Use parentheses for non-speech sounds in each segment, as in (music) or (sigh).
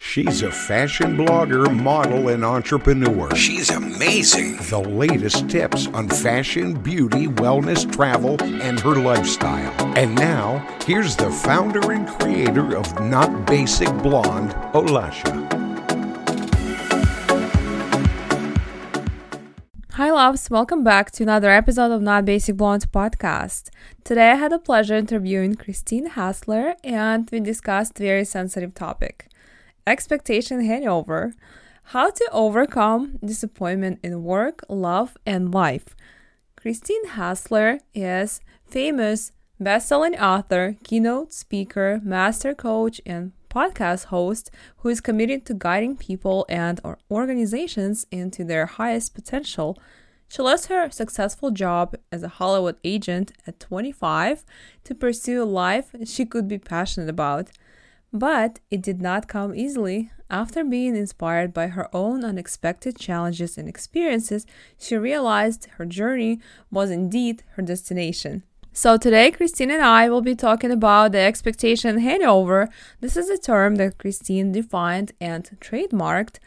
She's a fashion blogger, model, and entrepreneur. She's amazing. The latest tips on fashion, beauty, wellness, travel, and her lifestyle. And now, here's the founder and creator of Not Basic Blonde, Olasha. Hi, loves. Welcome back to another episode of Not Basic Blonde podcast. Today, I had the pleasure interviewing Christine Hassler, and we discussed very sensitive topic expectation hangover, how to overcome disappointment in work, love, and life. Christine Hassler is famous best-selling author, keynote speaker, master coach, and podcast host who is committed to guiding people and organizations into their highest potential. She lost her successful job as a Hollywood agent at 25 to pursue a life she could be passionate about. But it did not come easily. After being inspired by her own unexpected challenges and experiences, she realized her journey was indeed her destination. So, today, Christine and I will be talking about the expectation hangover. This is a term that Christine defined and trademarked.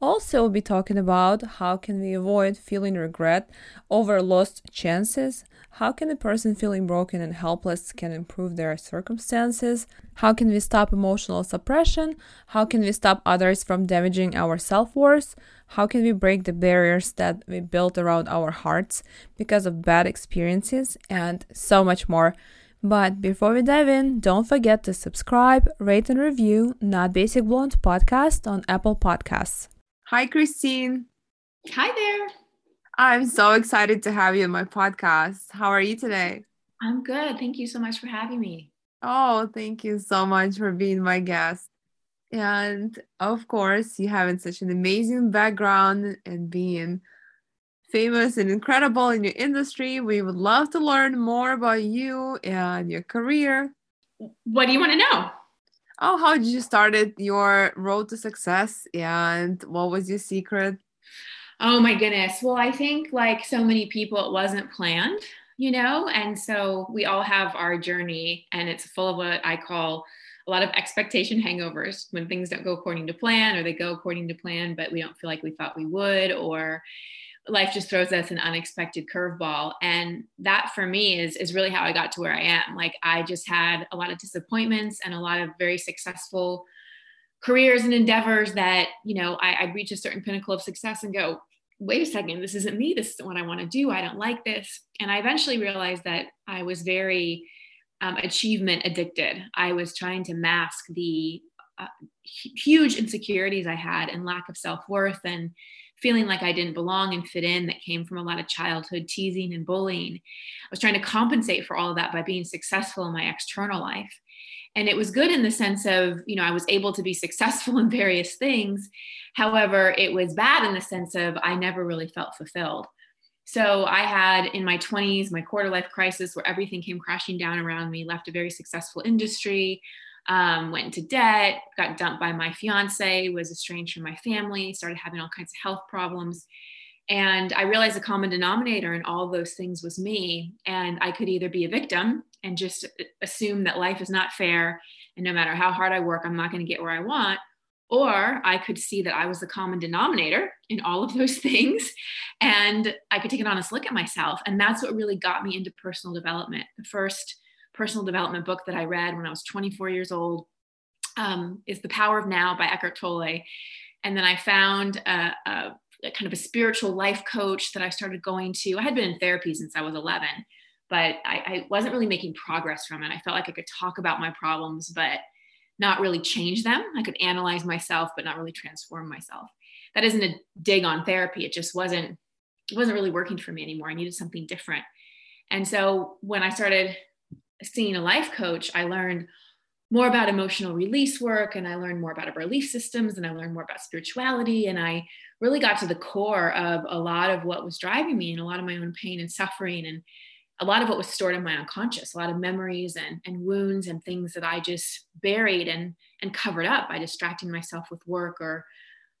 Also, we'll be talking about how can we avoid feeling regret over lost chances, how can a person feeling broken and helpless can improve their circumstances? How can we stop emotional suppression? How can we stop others from damaging our self-worth? How can we break the barriers that we built around our hearts because of bad experiences and so much more? But before we dive in, don't forget to subscribe, rate, and review Not Basic Blonde podcast on Apple Podcasts. Hi, Christine. Hi there. I'm so excited to have you on my podcast. How are you today? I'm good. Thank you so much for having me. Oh, thank you so much for being my guest. And of course, you having such an amazing background and being famous and incredible in your industry. We would love to learn more about you and your career. What do you want to know? Oh, how did you started your road to success and what was your secret? Oh my goodness. Well, I think like so many people, it wasn't planned, you know? And so we all have our journey, and it's full of what I call a lot of expectation hangovers when things don't go according to plan or they go according to plan, but we don't feel like we thought we would, or life just throws us an unexpected curveball. And that for me is, is really how I got to where I am. Like I just had a lot of disappointments and a lot of very successful careers and endeavors that you know I, would reach a certain pinnacle of success and go wait a second, this isn't me. This isn't what I want to do. I don't like this. And I eventually realized that I was very um, achievement addicted. I was trying to mask the uh, huge insecurities I had and lack of self worth and feeling like I didn't belong and fit in that came from a lot of childhood teasing and bullying. I was trying to compensate for all of that by being successful in my external life. And it was good in the sense of, you know, I was able to be successful (laughs) in various things. However, it was bad in the sense of I never really felt fulfilled. So I had in my 20s my quarter life crisis where everything came crashing down around me, left a very successful industry, um, went into debt, got dumped by my fiance, was estranged from my family, started having all kinds of health problems. And I realized the common denominator in all those things was me. And I could either be a victim and just assume that life is not fair. And no matter how hard I work, I'm not going to get where I want. Or I could see that I was the common denominator in all of those (laughs) things. And I could take an honest look at myself. And that's what really got me into personal development. The first personal development book that I read when I was 24 years old um, is The Power of Now by Eckhart Tolle. And then I found a, a, a, kind of a spiritual life coach that I started going to. I had been in therapy since I was 11, but I, I wasn't really making progress from it. I felt like I could talk about my problems, but not really change them. I could analyze myself, but not really transform myself. That isn't a dig on therapy. It just wasn't, it wasn't really working for me anymore. I needed something different. And so when I started seeing a life coach, I learned more about emotional release work and I learned more about belief systems and I learned more about spirituality. And I really got to the core of a lot of what was driving me and a lot of my own pain and suffering and a lot of what was stored in my unconscious, a lot of memories and, and wounds and things that I just buried and, and covered up by distracting myself with work or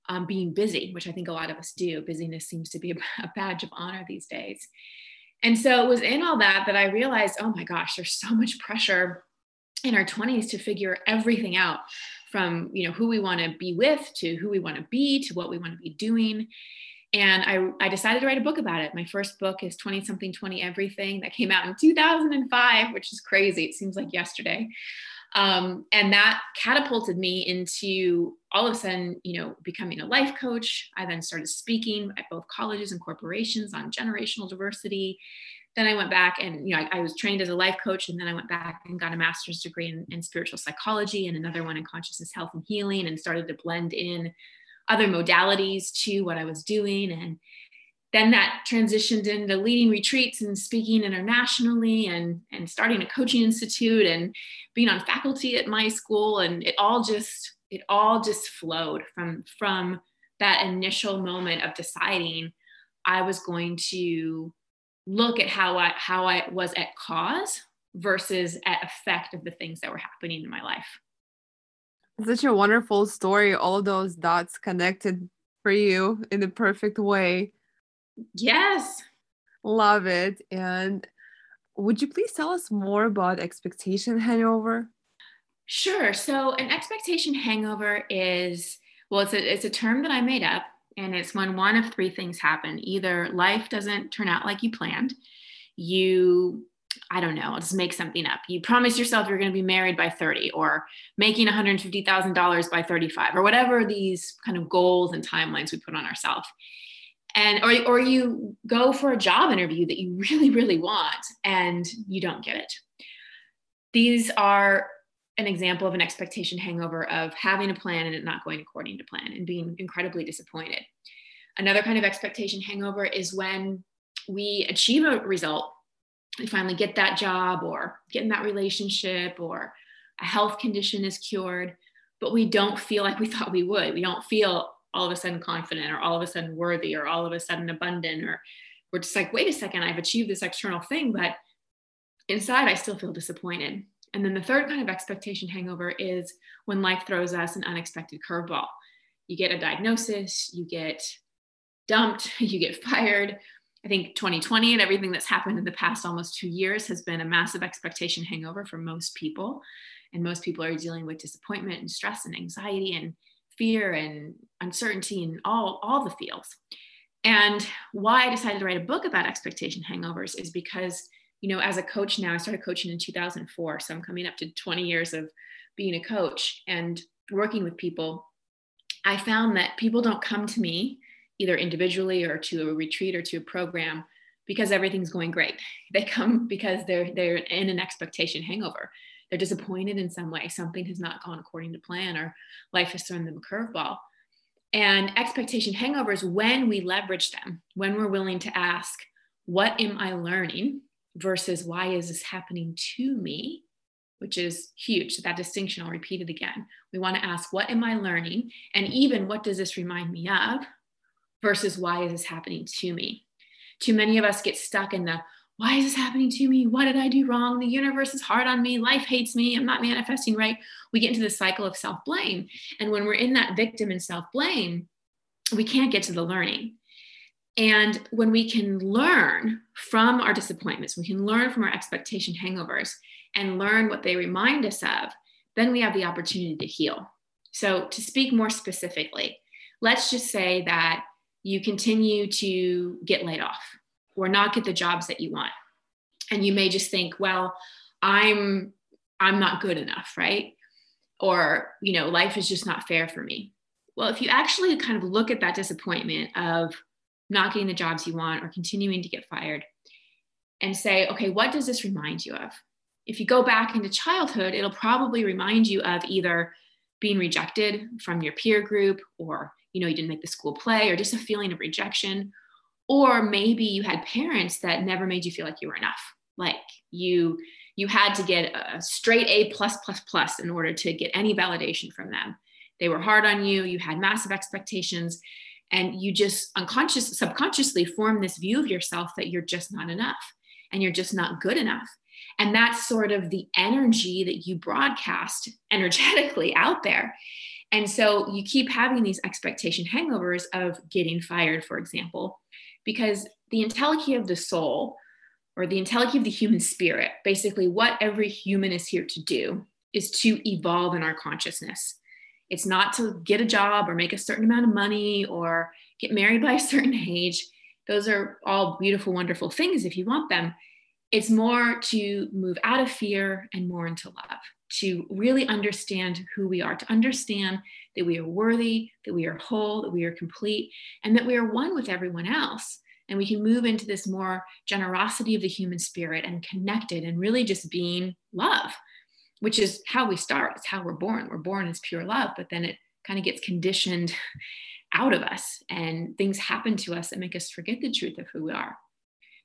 um, being busy, which I think a lot of us do. Busyness seems to be a, (laughs) a badge of honor these days. And so it was in all that that I realized, oh my gosh, there's so much pressure in our 20s to figure everything out from you know who we want to be with to who we want to be to what we want to be doing and I, I decided to write a book about it my first book is 20 something 20 everything that came out in 2005 which is crazy it seems like yesterday um, and that catapulted me into all of a sudden, you know, becoming a life coach. I then started speaking at both colleges and corporations on generational diversity. Then I went back and, you know, I, I was trained as a life coach, and then I went back and got a master's degree in, in spiritual psychology and another one in consciousness, health, and healing, and started to blend in other modalities to what I was doing. And then that transitioned into leading retreats and speaking internationally and, and starting a coaching institute and being on faculty at my school. And it all just, it all just flowed from, from that initial moment of deciding I was going to look at how I, how I was at cause versus at effect of the things that were happening in my life. Such a wonderful story. All those dots connected for you in the perfect way. Yes. Love it. And would you please tell us more about expectation hangover? Sure. So, an expectation hangover is well, it's a, it's a term that I made up, and it's when one of three things happen. Either life doesn't turn out like you planned, you I don't know, I'll just make something up. You promise yourself you're going to be married by 30 or making $150,000 by 35 or whatever these kind of goals and timelines we put on ourselves and or, or you go for a job interview that you really really want and you don't get it. These are an example of an expectation hangover of having a plan and it not going according to plan and being incredibly disappointed. Another kind of expectation hangover is when we achieve a result we finally get that job or get in that relationship or a health condition is cured. But we don't feel like we (laughs) thought we would. We don't feel all of a sudden confident or all of a sudden worthy or all of a sudden abundant or we're just like wait a second i've achieved this external thing but inside i still feel disappointed. And then the third kind of expectation hangover is when life throws us an unexpected curveball. You get a diagnosis you get dumped (laughs) you get fired i think 2020 and everything that's happened in the past almost two years has been a massive expectation hangover for most people and most people are dealing with disappointment and stress and anxiety and fear and uncertainty and all, all the fields. And why I decided to write a book about expectation hangovers is because, you know, as a coach now, I started coaching in 2004. So I'm coming up to 20 years of being a coach and working with people. I found that people don't come to me either individually or to a retreat or to a program because everything's going great. (laughs) They come because they're they're in an expectation hangover they're disappointed in some way. Something has not gone according to plan, or life has thrown them a curveball. And expectation hangovers, when we leverage them, when we're willing to ask, What am I learning? versus why is this happening to me? Which is huge. That distinction, I'll repeat it again. We want to ask, What am I learning? And even what does this remind me of? Versus why is this happening to me? Too many of us get stuck in the why is this happening to me? What did I do wrong? The universe is hard on me. Life hates me. I'm not manifesting right. We get into the cycle of self blame. And when we're in that victim and self blame, we can't get to the learning. And when we can learn from our disappointments, we can learn from our expectation hangovers and learn what they remind us of, then we have the opportunity to heal. So, to speak more specifically, let's just say that you continue to get laid off or not get the jobs that you want. And you may just think, well, I'm I'm not good enough, right? Or, you know, life is just not fair for me. Well, if you actually kind of look at that disappointment of not getting the jobs you want or continuing to get fired and say, okay, what does this remind you of? If you go back into childhood, it'll probably remind you of either being rejected from your peer group or you know you didn't make the school play or just a feeling of rejection. Or maybe you had parents that never made you feel like you were enough. Like you you had to get a straight a plus plus plus in order to get any validation from them. They were hard on you you had massive expectations and you just unconscious subconsciously form this view of yourself that you're just not enough and you're just not good enough. And that's sort of the energy that you broadcast energetically out there and so you keep having these expectation hangovers of getting fired for example because the entelechy of the soul or the entelechy of the human spirit basically what every human is here to do is to evolve in our consciousness it's not to get a job or make a certain amount of money or get married by a certain age. Those are all beautiful, wonderful things if you want them. It's more to move out of fear and more into love, to really understand who we are, to understand that we are worthy, that we are whole, that we are complete, and that we are one with everyone else. And we can move into this more generosity of the human spirit and connected and really just being love which is how we start. It's how we're born. We're born as pure love, but then it kind of gets conditioned (laughs) out of us and things happen to us that make us forget the truth of who we are.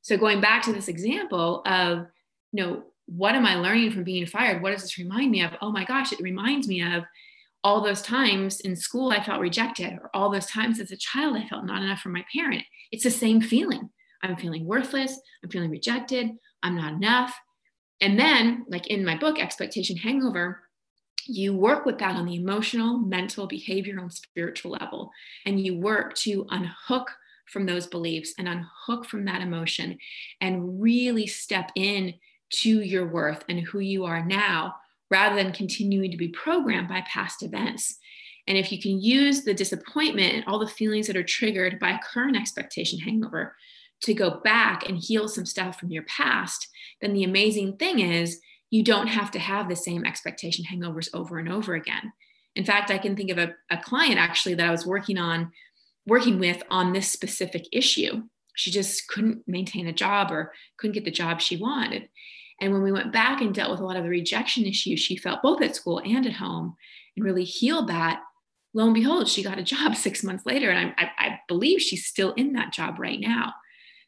So going back to this example of, you know, what am I learning from being fired? What does this remind me of? Oh my gosh, it reminds me of all those times in school I felt rejected, or all those times as a child I felt not enough from my parent. It's the same feeling. I'm feeling worthless. I'm feeling rejected. I'm not enough. And then, like in my book, Expectation Hangover, you work with that on the emotional, mental, behavioral, and spiritual level. And you work to unhook from those beliefs and unhook from that emotion and really step in to your worth and who you are now rather than continuing to be programmed by past events. And if you can use the disappointment and all the feelings that are triggered by a current expectation hangover to go back and heal some stuff from your past, then the amazing thing is you don't have to have the same expectation hangovers over and over again. In fact, I can think of a, a client actually that I was working on, working with on this specific issue. She just couldn't maintain a job or couldn't get the job she wanted. And when we went back and dealt with a lot of the rejection issues she felt both at school and at home and really healed that, lo and behold, she got a job (laughs) six months later. And I, I, I believe she's still in that job right now.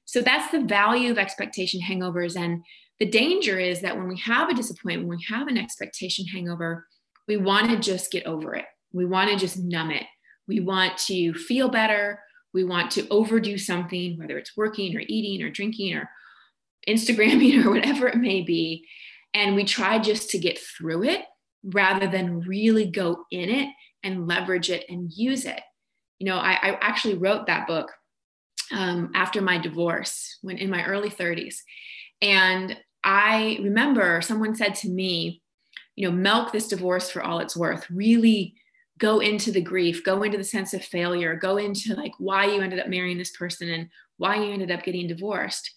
So that's the value of expectation hangovers. And the danger is that when we have a disappointment, when we have an expectation hangover, we want to just get over it. We want to just numb it. We want to feel better. We want to overdo something, whether it's working or eating or drinking or Instagramming (laughs) or whatever it may be. And we try just to get through it rather than really go in it and leverage it and use it. You know, I, I actually wrote that book um, after my divorce when in my early 30s. And I remember someone said to me, you know, milk this divorce for all it's worth. Really go into the grief, go into the sense of failure, go into like why you ended up marrying this person and why you ended up getting divorced.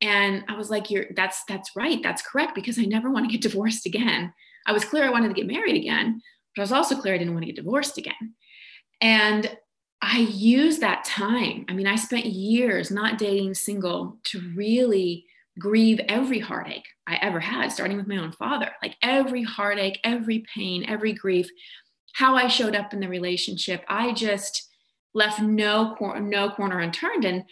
And I was like, you're that's that's right, that's correct, because I never want to get (laughs) divorced again. I was clear I wanted to get married again, but I was also clear I didn't want to get divorced again. And I used that time. I mean, I spent years not dating single to really grieve every heartache I ever had, starting with my own father. Like every heartache, every pain, every grief, how I showed up in the relationship, I just left no cor- no corner unturned and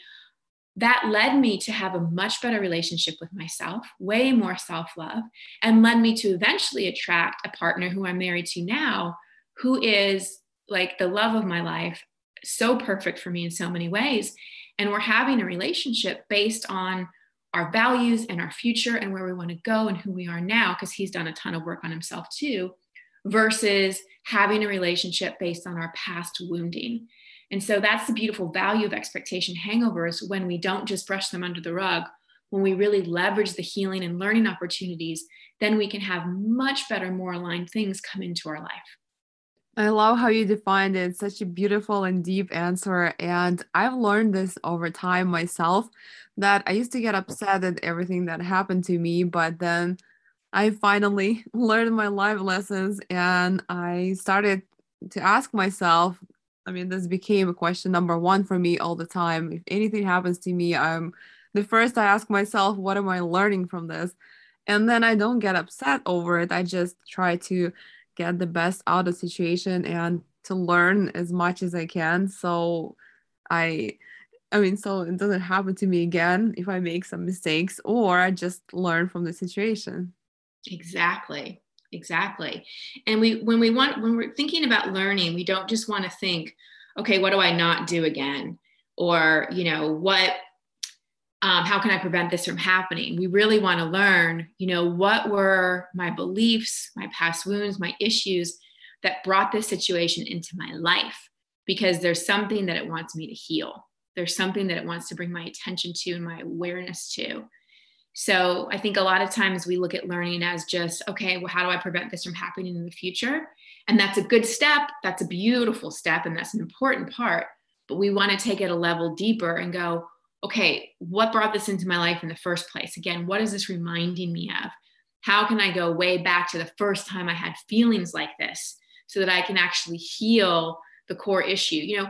that led me to have a much better relationship with myself, way more self-love, and led me to eventually attract a partner who I'm married to now, who is like the love of my life so perfect for me in so many ways. And we're having a relationship based on our values and our future and where we want to go and who we are now, because he's done a ton of work on himself too, versus having a relationship based on our past wounding. And so that's the beautiful value of expectation hangovers when we don't just brush them under the rug, when we really leverage the healing and learning opportunities, then we can have much better, more aligned things come into our life. I love how you defined it. Such a beautiful and deep answer. And I've learned this over time myself that I used to get upset at everything that happened to me, but then I finally (laughs) learned my life lessons and I started to ask myself. I mean, this became a question number one for me all the time. If anything happens to me, I'm the first I ask myself, what am I learning from this? And then I don't get upset over it. I just try to get the best out of the situation and to learn as much as I can. So I I mean, so it doesn't happen to me again if I make some mistakes or I just learn from the situation. Exactly. Exactly. And we when we want when we're thinking about learning, we don't just want to think, okay, what do I not do again? Or, you know, what um, how can I prevent this from happening? We really want to learn, you know, what were my beliefs, my past wounds, my issues that brought this situation into my life because there's something that it wants me to heal. There's something that it wants to bring my attention to and my awareness to. So I think a lot of times we look at learning as just, okay, well, how do I prevent this from happening in the future? And that's a good step. That's a beautiful step. And that's an important part. But we want to take it a level deeper and go, okay, what brought this into my life in the first place? Again, what is this reminding me of? How can I go way back to the first time I had feelings like this so that I can actually heal the core issue? You know,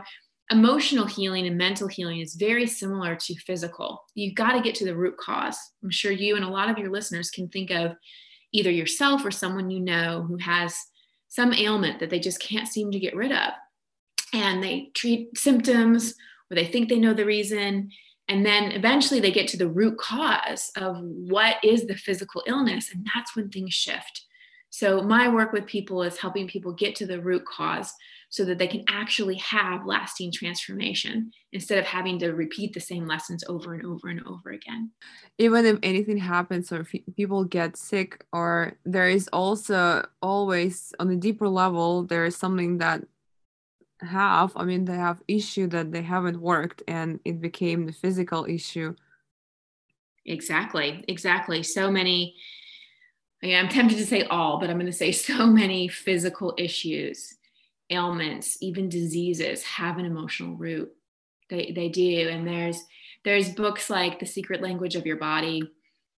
emotional healing and mental healing is very similar to physical. You've got to get to the root cause. I'm sure you and a lot of your listeners can think of either yourself or someone you know who has some ailment that they just can't seem to get rid of. And they treat symptoms or they think they know the reason and then eventually they get to the root cause of what is the physical illness. And that's when things shift. So, my work with people is helping people get to the root cause so that they can actually have lasting transformation instead of having to repeat the same lessons over and over and over again. Even if anything happens or people get sick, or there is also always on a deeper level, there is something that have i mean they have issue that they haven't worked and it became the physical issue exactly exactly so many i'm tempted to say all but i'm going to say (laughs) so many physical issues ailments even diseases have an emotional root. They they do and there's there's books like the secret language of your body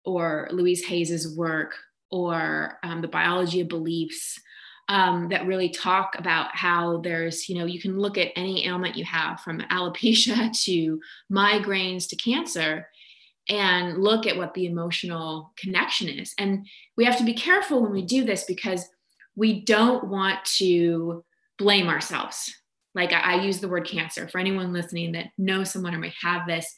or louise hayes's work or um, the biology of beliefs um, that really talk about how there's, you know, you can look at any ailment you have from alopecia (laughs) to migraines to cancer and look at what the emotional connection is. And we have to be careful when we do this because we don't want to blame ourselves. Like I, I use the word cancer for anyone listening that knows someone or may have this.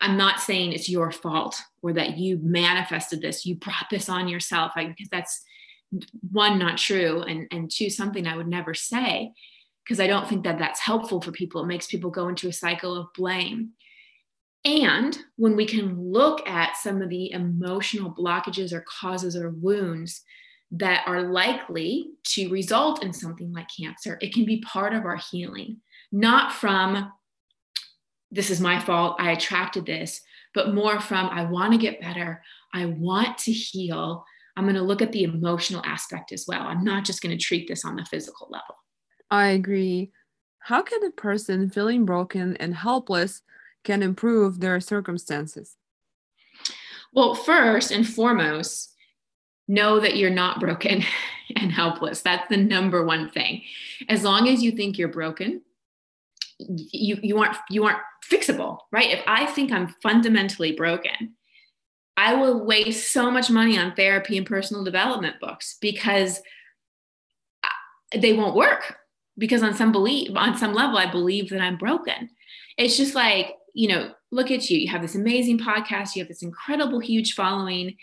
I'm not saying it's your fault or that you manifested this, you brought this on yourself, because that's one not true and and two something i would never say because i don't think that that's helpful for people it makes people go into a cycle of blame and when we can look at some of the emotional blockages or causes or wounds that are likely to result in something like cancer it can be part of our healing not from this is my fault i attracted this but more from i want to get better i want to heal I'm going to look at the emotional aspect as well. I'm not just going to treat this on the physical level. I agree. How can a person feeling broken and helpless can improve their circumstances? Well, first and foremost, know that you're not broken (laughs) and helpless. That's the number one thing. As long as you think you're broken, you you aren't you aren't fixable, right? If I think I'm fundamentally broken, I will waste so much money on therapy and personal development books because uh, they won't work because on some belief on some level I believe that I'm broken. It's just like, you know, look at you. You have this amazing podcast, you have this incredible huge following.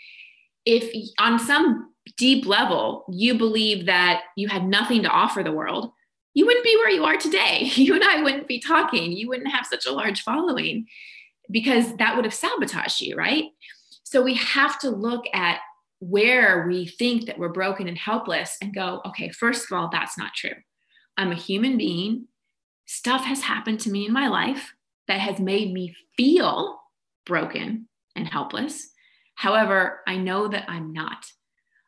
If on some deep level you believe that you had nothing to offer the world, you wouldn't be where you are today. (laughs) You and I wouldn't be talking. You wouldn't have such a large following because that would have sabotaged you, right? So we have to look at where we think that we're broken and helpless and go, okay, first of all, that's not true. I'm a human being. Stuff has happened to me in my life that has made me feel broken and helpless. However, I know that I'm not.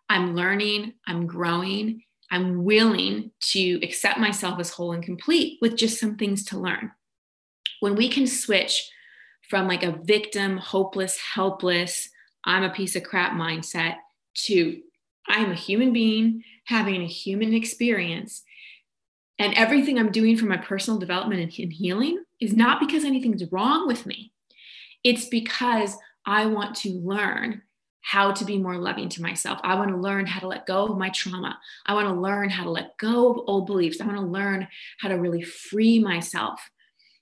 I'm learning, I'm growing, I'm willing to accept myself as whole and complete with just some things to learn. When we can switch from like a victim, hopeless, helpless, I'm a piece of crap mindset to I'm a human being having a human experience. And everything I'm doing for my personal development and healing is not because anything's wrong with me. It's because I want to learn how to be more loving to myself. I want to learn how to let go of my trauma. I want to learn how to let go of old beliefs. I want to learn how to really free myself.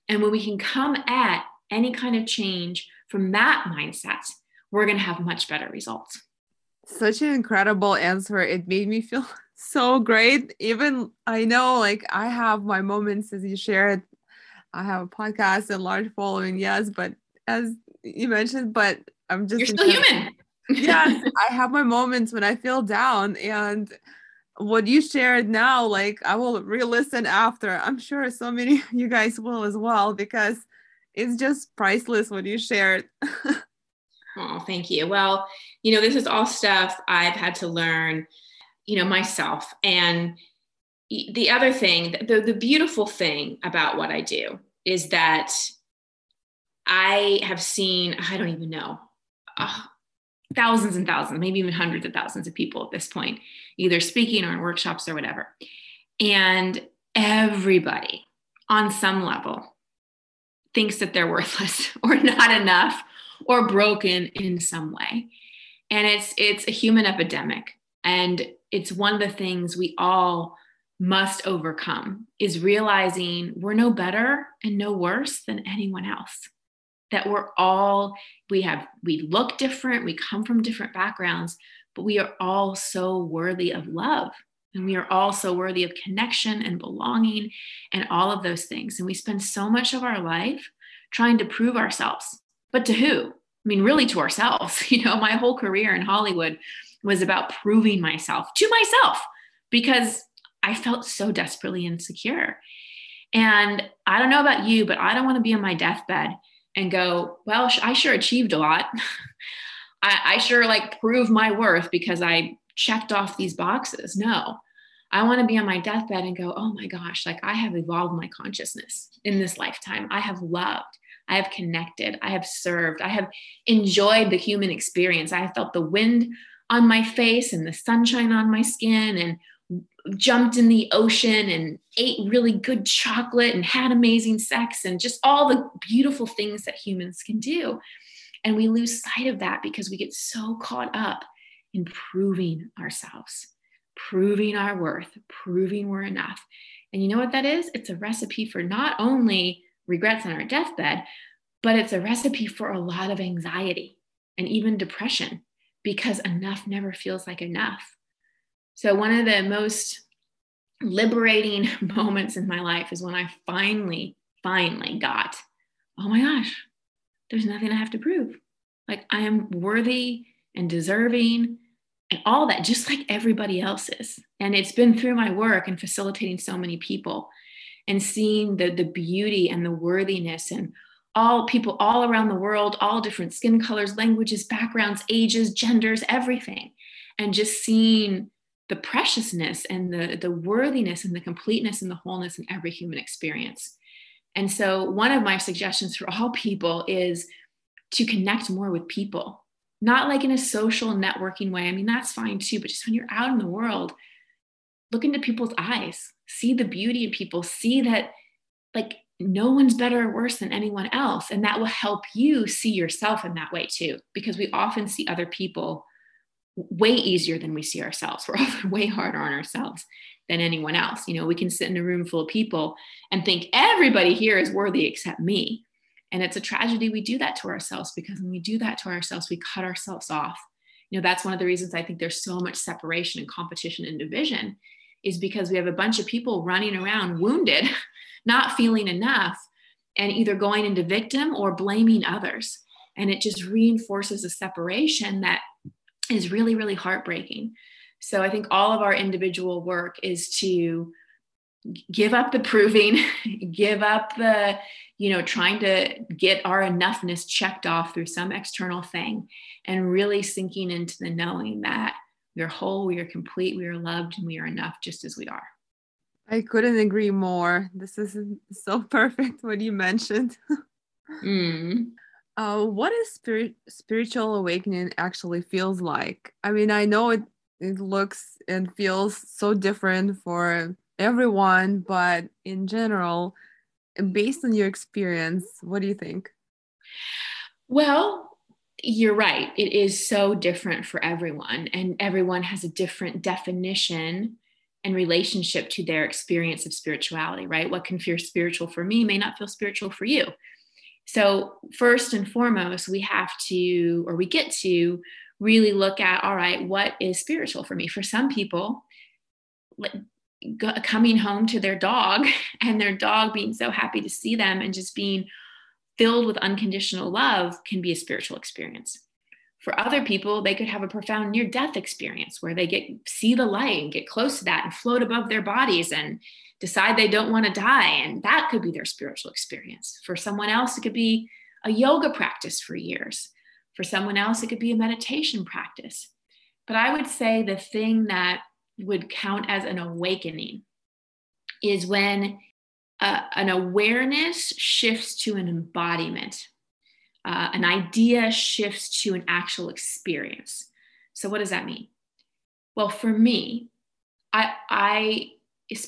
And when we can come at any kind of change from that mindset, we're going to have much better results. Such an incredible answer. It made me feel (laughs) so great. Even I know, like, I have my moments as you shared. I have a podcast and large following, yes, but as you mentioned, but I'm just you're still human. yes, (laughs) I have my moments when I feel down, and what you shared now, like I will re-listen after. I'm sure so many of you guys will as well because it's just priceless what you shared. (laughs) oh, thank you. Well, you know, this is all stuff I've had to learn, you know, myself. And the other thing, the, the beautiful thing about what I do is that I have seen, I don't even know, uh, thousands and thousands, maybe even hundreds of thousands of people at this point, either speaking or in workshops or whatever. And everybody on some level thinks that they're worthless (laughs) or not enough or broken in some way. And it's it's a human epidemic and it's one of the things we all must overcome is realizing we're no better and no worse than anyone else. That we're all we have we look different we come from different backgrounds but we are all so worthy of love. And we are all so worthy of connection and belonging and all of those things. And we spend so much of our life trying to prove ourselves. But to who? I mean really to ourselves. (laughs) You know my whole career in hollywood was about proving myself to myself because i felt so desperately insecure and i don't know about you but i don't want to be on my deathbed and go, well, I sure achieved a lot. (laughs) I, I sure like prove my worth because I checked off these boxes. No, I want to be on my deathbed and go, oh my gosh, like I have evolved my consciousness in this lifetime. I have loved, I have connected, I have served, I have enjoyed the human experience. I have felt the wind on my face and the sunshine on my skin and jumped in the ocean and ate really good chocolate and had amazing sex and just all the beautiful things that humans can do. And we lose sight of that because we get so caught up in proving ourselves, proving our worth, proving we're enough. And you know what that is? It's a recipe for not only regrets on our deathbed, but it's a recipe for a lot of anxiety and even depression because enough never feels like enough. So, one of the most liberating (laughs) moments in my life is when I finally, finally got, oh my gosh, there's nothing I have to prove. Like, I am worthy and deserving and all that, just like everybody else is. And it's been through my work and facilitating so many people and seeing the, the beauty and the worthiness and all people all around the world, all different skin colors, languages, backgrounds, ages, genders, everything. And just seeing the preciousness and the, the worthiness and the completeness and the wholeness in every human experience. And so, one of my suggestions for all people is to connect more with people, not like in a social networking way. I mean, that's fine too, but just when you're out in the world, look into people's eyes, see the beauty in people, see that like no one's better or worse than anyone else. And that will help you see yourself in that way too, because we often see other people way easier than we see ourselves. (laughs) We're often way harder on ourselves than anyone else. You know, we can sit in a room full of people and think everybody here is worthy except me. And it's a tragedy we do that to ourselves because when we do that to ourselves, we cut ourselves off. You know, that's one of the reasons I think there's so much separation and competition and division is because we have a bunch of people running around wounded, (laughs) not feeling enough. and either going into victim or blaming others. And it just reinforces a separation that is really, really heartbreaking. So I think all of our individual work is to give up the proving, (laughs) give up the, you know, trying to get our enoughness checked off through some external thing and really sinking into the knowing that we are whole, we are complete, we are loved, and we are enough just as we are. I couldn't agree more. This is so (laughs) perfect what you mentioned. (laughs) mm. uh, what is spirit, spiritual awakening actually feels like? I mean, I know it, it looks and feels so different for everyone, but in general, based on your experience, what do you think? Well, you're right. It is so different for everyone, and everyone has a different definition and relationship to their experience of spirituality, right? What can feel spiritual for me may not feel spiritual for you. So, first and foremost, we have to, or we get to really look at all right, what is spiritual for me? For some people, like coming home to their dog (laughs) and their dog being so happy to see them and just being filled with unconditional love can be a spiritual experience. For other people, they could have a profound near death experience where they get see the light and get close to that and float above their bodies and decide they don't want to die and that could be their spiritual experience. For someone else it could be a yoga practice for years. For someone else it could be a meditation practice. But I would say the thing that would count as an awakening is when an awareness shifts to an embodiment, uh, an idea shifts to an actual experience. So, what does that mean? Well, for me, I, I,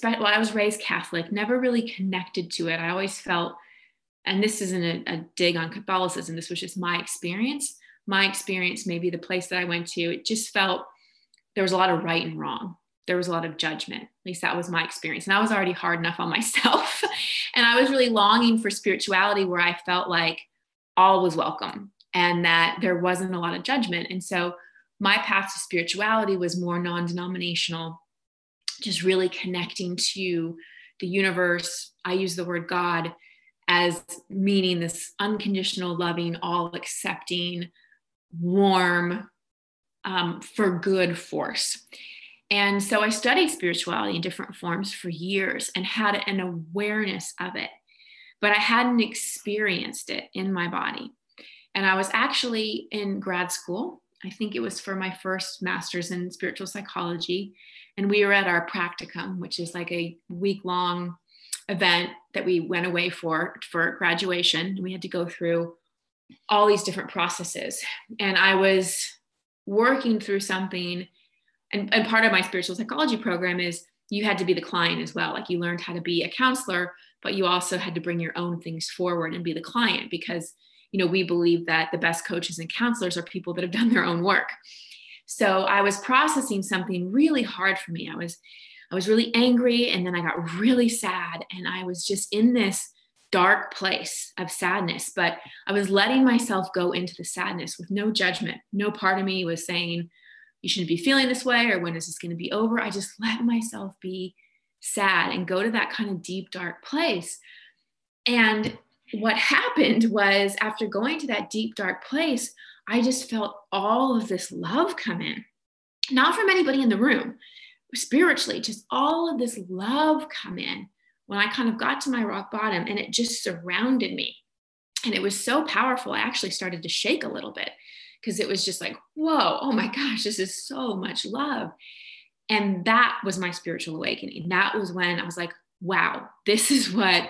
well, I was raised Catholic, never really connected to it. I always felt, and this isn't a, a dig on Catholicism, this was just my experience. My experience, maybe the place that I went to, it just felt there was a lot of right and wrong there was a lot of judgment. At least that was my experience. And I was already hard enough on myself. (laughs) and I was really longing for spirituality where I felt like all was welcome and that there wasn't a lot of judgment. And so my path to spirituality was more non denominational, just really connecting to the universe. I use the word God as meaning this unconditional, loving, all accepting, warm, um, for good force. And so I studied spirituality in different forms for years and had an awareness of it, but I hadn't experienced it in my body. And I was actually in grad school. I think it was for my first master's in spiritual psychology. And we were at our practicum, which is like a week long event that we went away for for graduation. We had to go through all these different processes. And I was working through something and, and part of my spiritual psychology program is you had to be the client as well. Like you learned how to be a counselor but you also had to bring your own things forward and be the client because you know we believe that the best coaches and counselors are people that have done their own work. So i was processing something really hard for me. I was i was really angry and then i got really sad and i was just in this dark place of sadness but i was letting myself go into the sadness with no judgment. No part of me was saying you shouldn't be feeling this way or when is this going to be over? I just let myself be sad and go to that kind of deep dark place. And what happened was after going to that deep dark place i just felt all of this love come in. Not from anybody in the room. Spiritually just all of this love come in when i kind of got to my rock bottom and it just surrounded me. And it was so powerful i actually started to shake a little bit because it was just like, whoa, oh my gosh, this is so much love. And that was my spiritual awakening. That was when I was like, wow, this is what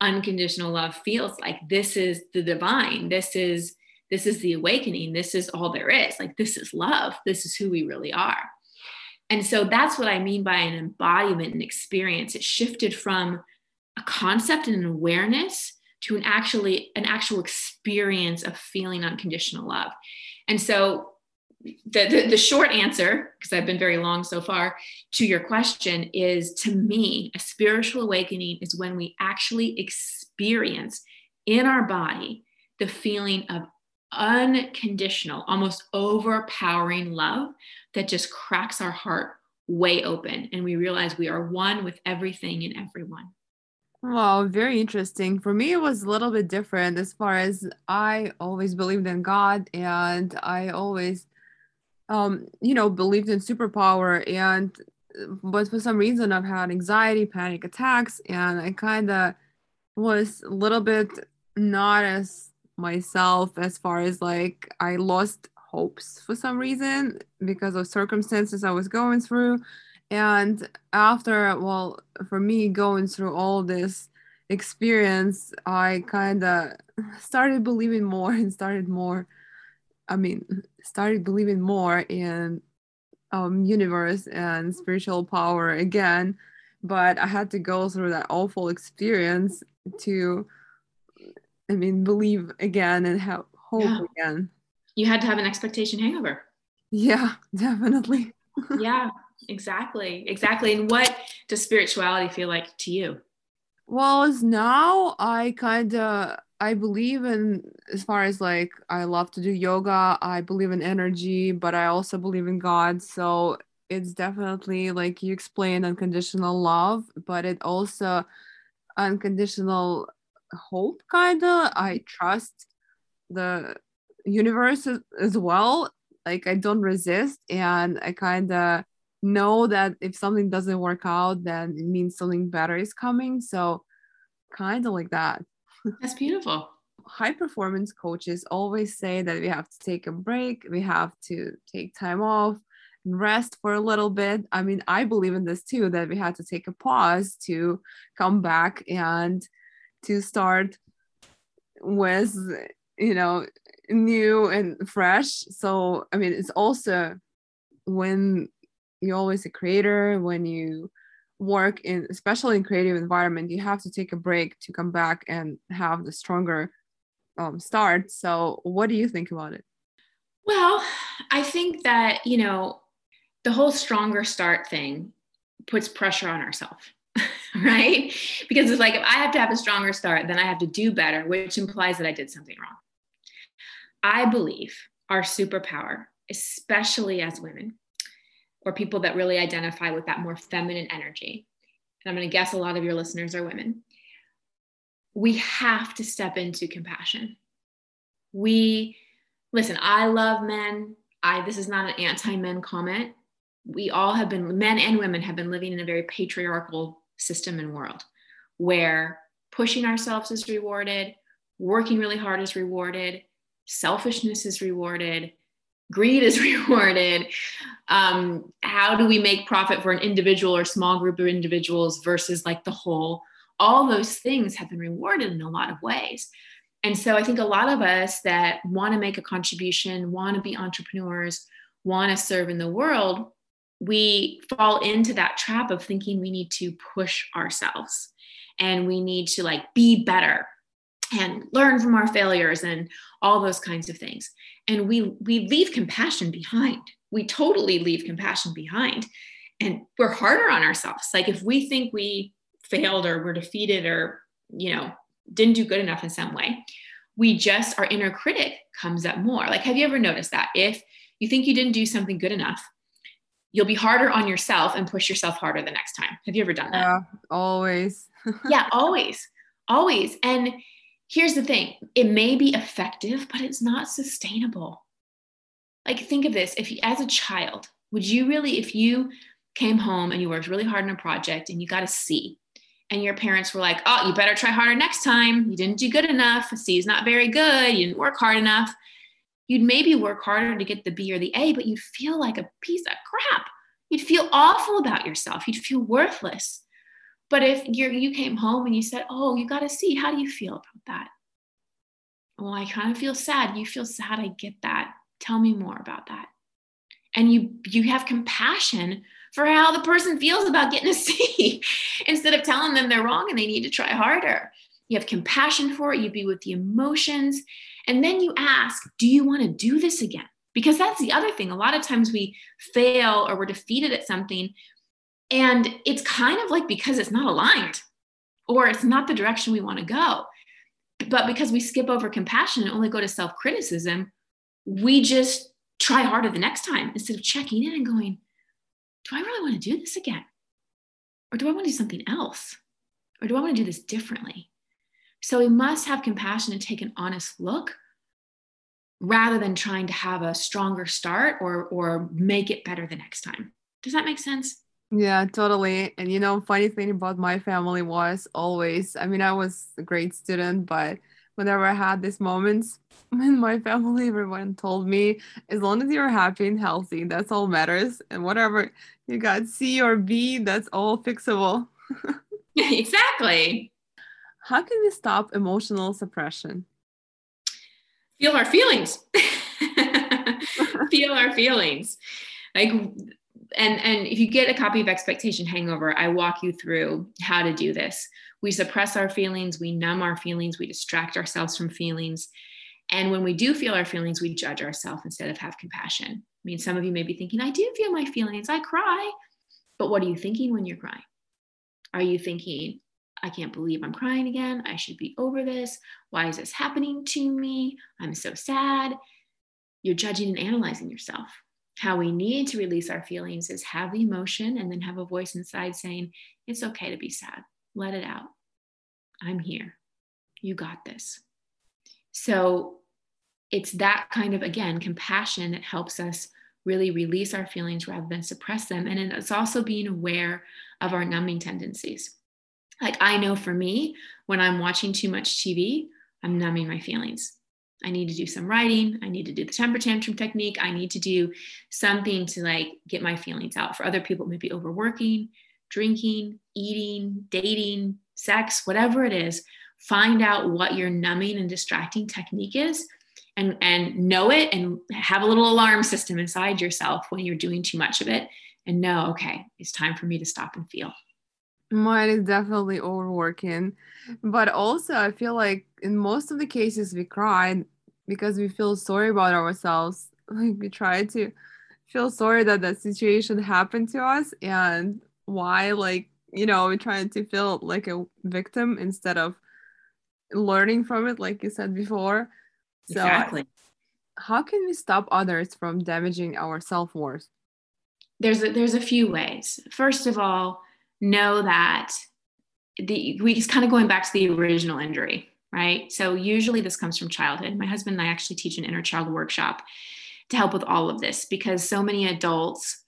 unconditional love feels like. This is the divine. This is this is the awakening. This is all there is. Like this is love. This is who we really are. And so that's what I mean by an embodiment and experience. It shifted from a concept and an awareness to an actually an actual experience of feeling unconditional love and so the, the, the short answer, because I've been very long so far, to your question is to me, a spiritual awakening is when we actually experience in our body the feeling of unconditional, almost overpowering love that just cracks our heart way open. And we realize we are one with everything and everyone. Wow, very interesting. For me, it was a little bit different as far as I always believed in God and I always, um, you know, believed in superpower. And, but for some reason, I've had anxiety, panic attacks, and I kind of was a little bit not as myself as far as like I lost hopes for some reason because of circumstances I was going through. And after, well, for me going through all this experience, I kind of started believing more and started more, I mean, started believing more in um, universe and spiritual power again. But I had to go through that awful experience to, I mean, believe again and have hope yeah. again you had to have an expectation hangover. Yeah, (laughs) definitely. Yeah, exactly. Exactly. And what does spirituality feel like to you? Well, as now I kind of I believe in as far as like I love to do yoga, I believe in energy, but I also believe in God. So it's definitely like you explained unconditional love, but it also unconditional hope kind of. I trust the universe as, as well like i don't resist and i kind of know that if something doesn't work out then it means something better is coming so kind of like that. That's beautiful. High performance coaches always say that we have to take a break we have to take time off and rest for a little bit. I mean i believe in this too that we had to take a pause to come back and to start with you know new and fresh. So, I mean, it's also when you're always a creator, when you work in, especially in creative environment, you have to take a break to come back and have the stronger um, start. So, what do you think about it? Well, I think that, you know, the whole stronger start thing puts pressure on ourselves. (laughs) right? Because it's like if I have to have a stronger start, then I have to do better, which implies that I did something wrong. I believe our superpower, especially as women or people that really identify with that more feminine energy, and I'm going to guess a lot of your listeners are women, we have to step into compassion. We, listen, I love men. I, this is not an anti men comment. We all have been, men and women have been living in a very patriarchal system and world where pushing ourselves is rewarded, working really hard is rewarded, selfishness is rewarded greed is (laughs) rewarded. Um, how do we make profit for an individual or small group of individuals versus like the whole? All those things have been rewarded in a lot of ways. And so i think a lot of us that want to make a contribution want to be entrepreneurs want to serve in the world we fall into that trap of thinking we need to push ourselves and we need to like be better and learn from our failures and all those kinds of things. And we we leave compassion behind. We totally leave compassion behind. And we're harder on ourselves. Like if we think we failed or we're defeated or you know didn't do good enough in some way we just our inner critic comes up more. Like have you ever noticed that? If you think you didn't do something good enough you'll be harder on yourself and push yourself harder the next time. Have you ever done that? Yeah always. (laughs) Yeah always. Always. And here's the thing it may be effective, but it's not sustainable. Like, think of this if you, as a child, would you really, if you came home and you worked really hard on a project and you got a C, and your parents were like, oh, you better try harder next time. You didn't do good enough. C is not very good. You didn't work hard enough. You'd maybe work harder to get the B or the A, but you'd feel like a piece of crap. You'd feel awful about yourself. You'd feel worthless. But if you you came home and you said, "Oh, you got a C," how do you feel about that? Well, I kind of feel sad. You feel sad. I get that. Tell me more about that. And you you have compassion for how the person feels about getting a (laughs) C instead of telling them they're wrong and they need to try harder. You have compassion for it. You be with the emotions. And then you ask, do you want to do this again? Because that's the other thing. A lot of times we fail or we're defeated at something and it's kind of like because it's not aligned or it's not the direction we want to go. But because we skip over compassion and only go to self criticism, we just try harder the next time instead of checking in and going, do I really want to do this again? Or do I want to do something else? Or do I want to do this differently? So we must have compassion and take an honest look rather than trying to have a stronger start or or make it better the next time. Does that make sense? Yeah, totally. And you know, funny thing about my family was always, I mean, I was a great student, but whenever I had these moments (laughs) in my family, everyone told me, as long as you're happy and healthy, that's all matters. And whatever you got C or B, that's all fixable. (laughs) (laughs) exactly. How can we stop emotional suppression? Feel our feelings. Feel our feelings. Like and and if you get a copy of expectation hangover i walk you through how to do this we suppress our feelings we numb our feelings we distract ourselves from feelings and when we do feel our feelings we judge ourselves instead of have compassion i mean some of you may be thinking i do feel my feelings i cry but what are you thinking when you're crying are you thinking I can't believe I'm crying again. I should be over this. Why is this happening to me? I'm so sad. You're judging and analyzing yourself how we need to release our feelings is have the emotion and then have a voice inside saying, It's okay to be sad. Let it out. I'm here. You got this. So it's that kind of, again, compassion that helps us really release our feelings rather than suppress them. And it's also being aware of our numbing tendencies. Like I know for me, when I'm watching too much TV, I'm numbing my feelings. I need to do some writing. I need to do the temper tantrum technique. I need to do something to like get my feelings out. For other people, it might be overworking, drinking, eating, dating, sex, whatever it is. Find out what your numbing and distracting technique is and, and know it and have a little alarm system inside yourself when you're doing too much of it and know, okay, it's time for me to stop and feel. Mine is definitely overworking. But also, I feel like in most of the cases we cry because we feel sorry about ourselves. (laughs) Like we try to feel sorry that that situation happened to us and why, like, you know, we're trying to feel like a victim instead of learning from it, like you said before. So, exactly. How can we stop others from damaging our self worth? There's a, there's a few ways. First of all, know that the we just kind of going back to the original injury right? So usually this comes from childhood. My husband and I actually teach an inner child workshop to help with all of this because so many adults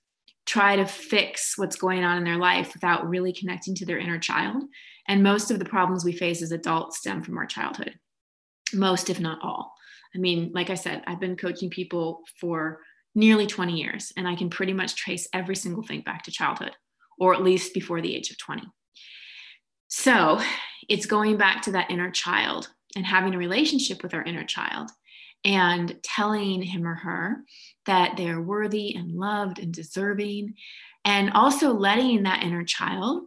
try to fix what's going on in their life without really connecting to their inner child. And most of the problems we face as adults stem from our childhood, most, if not all. I mean, like I said, I've been coaching people for nearly 20 years, and I can pretty much trace every single thing back to childhood, or at least before the age of 20. So it's going back to that inner child and having a relationship with our inner child and telling him or her that they're worthy and loved and deserving, and also letting that inner child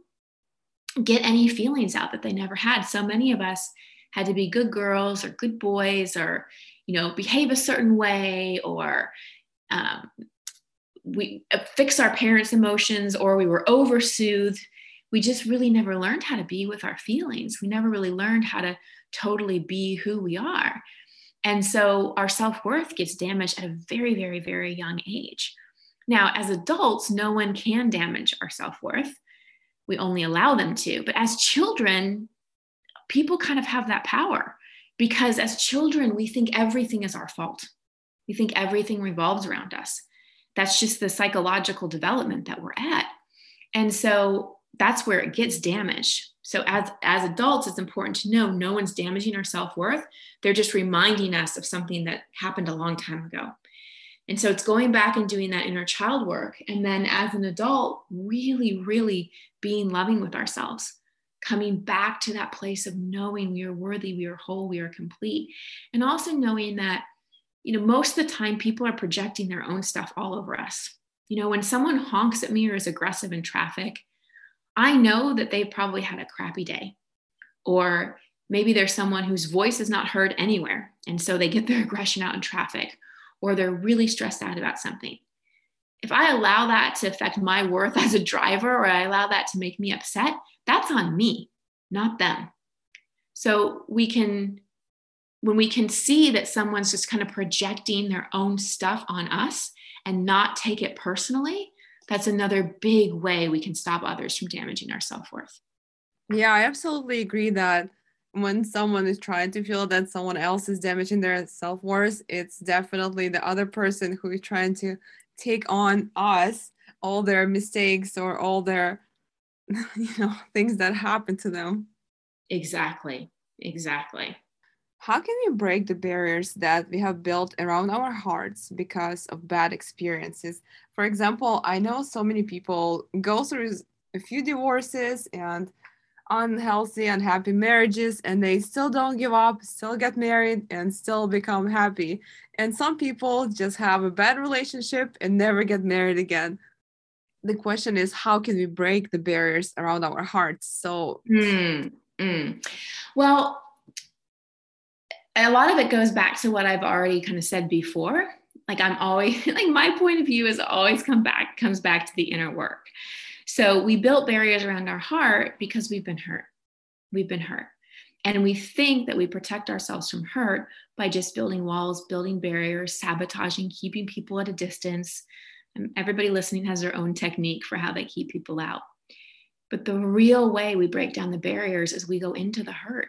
get any feelings out that they never had. So many of us had to be good girls or good boys or, you know, behave a certain way or um, we fix our parents' emotions or we were oversoothed we just really never learned how to be with our feelings. We never really learned how to totally be who we are. And so our self worth gets damaged at a very, very, very young age. Now, as adults, no one can damage our self worth. We only allow them to. But as children, people kind of have that power because as children, we think everything is our fault. We think everything revolves around us. That's just the psychological development that we're at. And so that's where it gets damaged. So as as adults, it's important to know no one's damaging our self-worth. They're just reminding us of something that happened a long time ago. And so it's going back and doing that inner child work. And then as an adult, really, really being loving with ourselves, coming back to that place of knowing we are worthy, we are whole, we are complete. And also knowing that, you know, most of the time people are projecting their own stuff all over us. You know, when someone honks at me or is aggressive in traffic, I know that they've probably had a crappy day. Or maybe there's someone whose voice is not heard anywhere. And so they get their (laughs) aggression out in traffic, or they're really stressed out about something. If I allow that to affect my worth (laughs) as a driver, or I allow that to make me upset, that's on me, not them. So we can, when we can see that someone's just kind of projecting their own stuff on us and not take it personally, that's another big way we can stop others from damaging our self worth. Yeah, I absolutely agree that when someone is trying to feel that someone else is damaging their self-worth, it's definitely the other person who is trying to take on us all their mistakes or all their (laughs) you know things that happen to them. Exactly. Exactly. How can we break the barriers that we have built around our hearts because of bad experiences? For example, I know so many people go through a few divorces and unhealthy, unhappy marriages, and they still don't give up, still get married, and still become happy. And some people just have a bad relationship and never get married again. The question is, how can we break the barriers around our hearts? So, mm, mm. well, a lot of it goes back to what I've already kind of said before. Like I'm always (laughs) like my point of view is always come back comes back to the inner work. So we built barriers around our heart because we've been hurt. We've been hurt. And we think that we protect ourselves from hurt by just building walls, building barriers, sabotaging, keeping people at a distance. Everybody listening has their own technique for how they keep people out. But the real way we break down the barriers is we go into the hurt.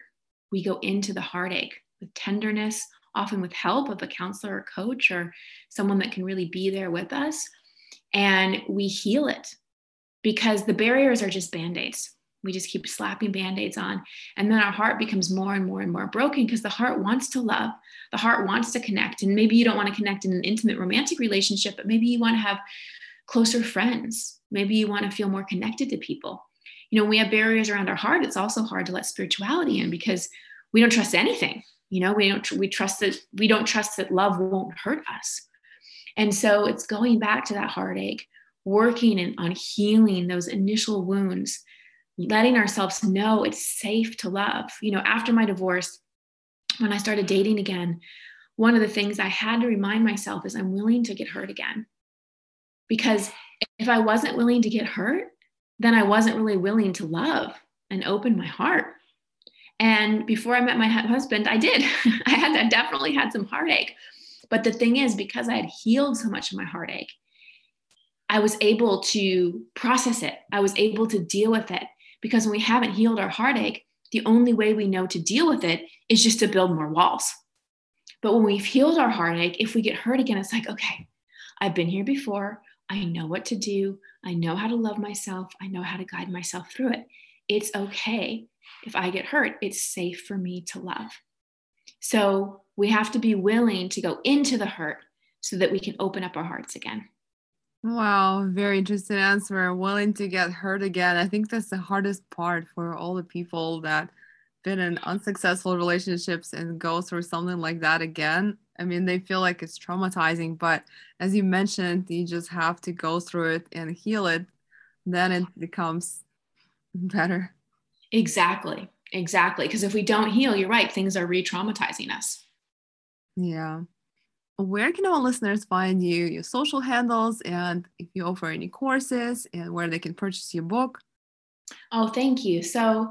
We go into the heartache with tenderness, often with help of a counselor or coach or someone that can really be there with us. And we heal it because the barriers are just band aids. We just keep slapping band aids on. And then our heart becomes more and more and more broken because the heart wants to love. The heart wants to connect. And maybe you don't want to connect in an intimate romantic relationship, but maybe you want to have closer friends. Maybe you want to feel more connected to people. You know, we have barriers around our heart. It's also hard to let spirituality in because we don't trust anything. You know, we don't we trust that we don't trust that love won't hurt us. And so it's going back to that heartache working and on healing those initial wounds, letting ourselves know it's safe to love. You know, after my divorce, when I started dating again, one of the things I had to remind myself is I'm willing to get hurt again. Because if I wasn't willing to get hurt, then I wasn't really willing to love and open my heart. And before I met my husband, I did. (laughs) I had I definitely had some heartache. But the thing is, because I had healed so much of my heartache, I was able to process it. I was able to deal with it because when we haven't healed our heartache, the only way we know to deal with it is just to build more walls. But when we've healed our heartache, if we get hurt again, it's like, okay, I've been here before. I know what to do. I know how to love myself. I know how to guide myself through it. It's okay if I get hurt. It's safe for me to love. So we have to be willing to go into the hurt so that we can open up our hearts again. Wow, very interesting answer. Willing to get hurt again. I think that's the hardest part for all the people that been in unsuccessful relationships and go through something like that again. I mean, they feel like it's traumatizing, but as you mentioned, you just have to go through it and heal it. Then it becomes better. Exactly. Exactly. Because if we don't heal, you're right, things are re traumatizing us. Yeah where can our listeners find you, your social handles, and if you offer any courses and where they can purchase your book? Oh, thank you. So,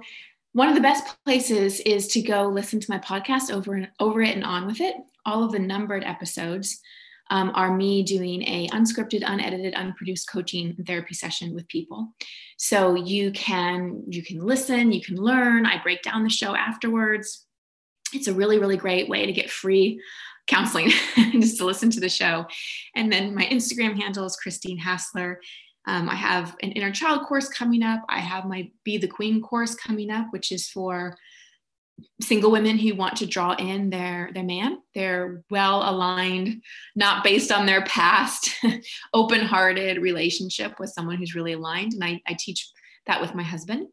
one of the best places is to go listen to my podcast over and over it and on with it. All of the numbered episodes um, are me doing a unscripted, unedited, unproduced coaching and therapy session with people. So you can you can listen, you can learn. I break down the show afterwards. It's a really really great way to get free counseling (laughs) just to listen to the show. And then my Instagram handle is Christine Hassler. Um, I have an inner child course coming up. I have my Be the Queen course coming up, which is for single women who want to draw in their their man. They're well aligned not based on their past (laughs) open hearted relationship with someone who's really aligned. And I, I teach that with my husband.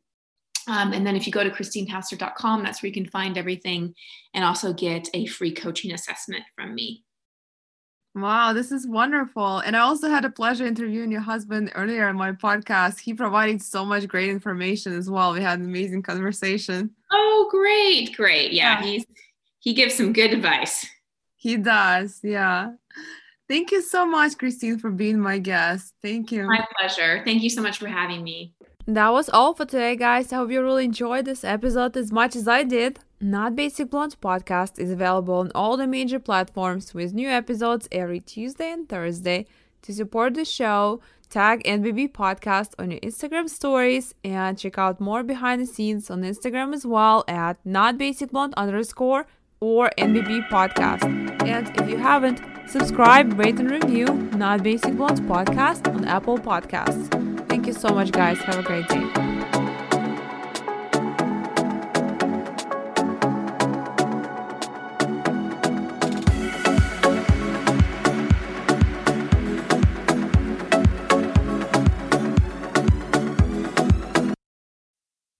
Um, and then if you go to christinehassler.com, that's where you can find everything and also get a free coaching assessment from me. Wow, this is wonderful. And I also had a pleasure interviewing your husband earlier in my podcast. He provided so much great information as well. We had an amazing conversation. Oh, great, great. Yeah, yeah. he's he gives some good advice. He does, yeah. Thank you so much, Christine, for being my guest. Thank you. My pleasure. Thank you so much for having me. That was all for today, guys. I hope you really enjoyed this episode as much as I did. Not Basic Blonde podcast is available on all the major platforms with new episodes every Tuesday and Thursday. To support the show, tag NBB Podcast on your Instagram stories and check out more behind the scenes on Instagram as well at not basic blonde underscore or NBB Podcast. And if you haven't, subscribe, rate, and review Not Basic Blonde Podcast on Apple Podcasts. Thank you so much, guys. Have a great day.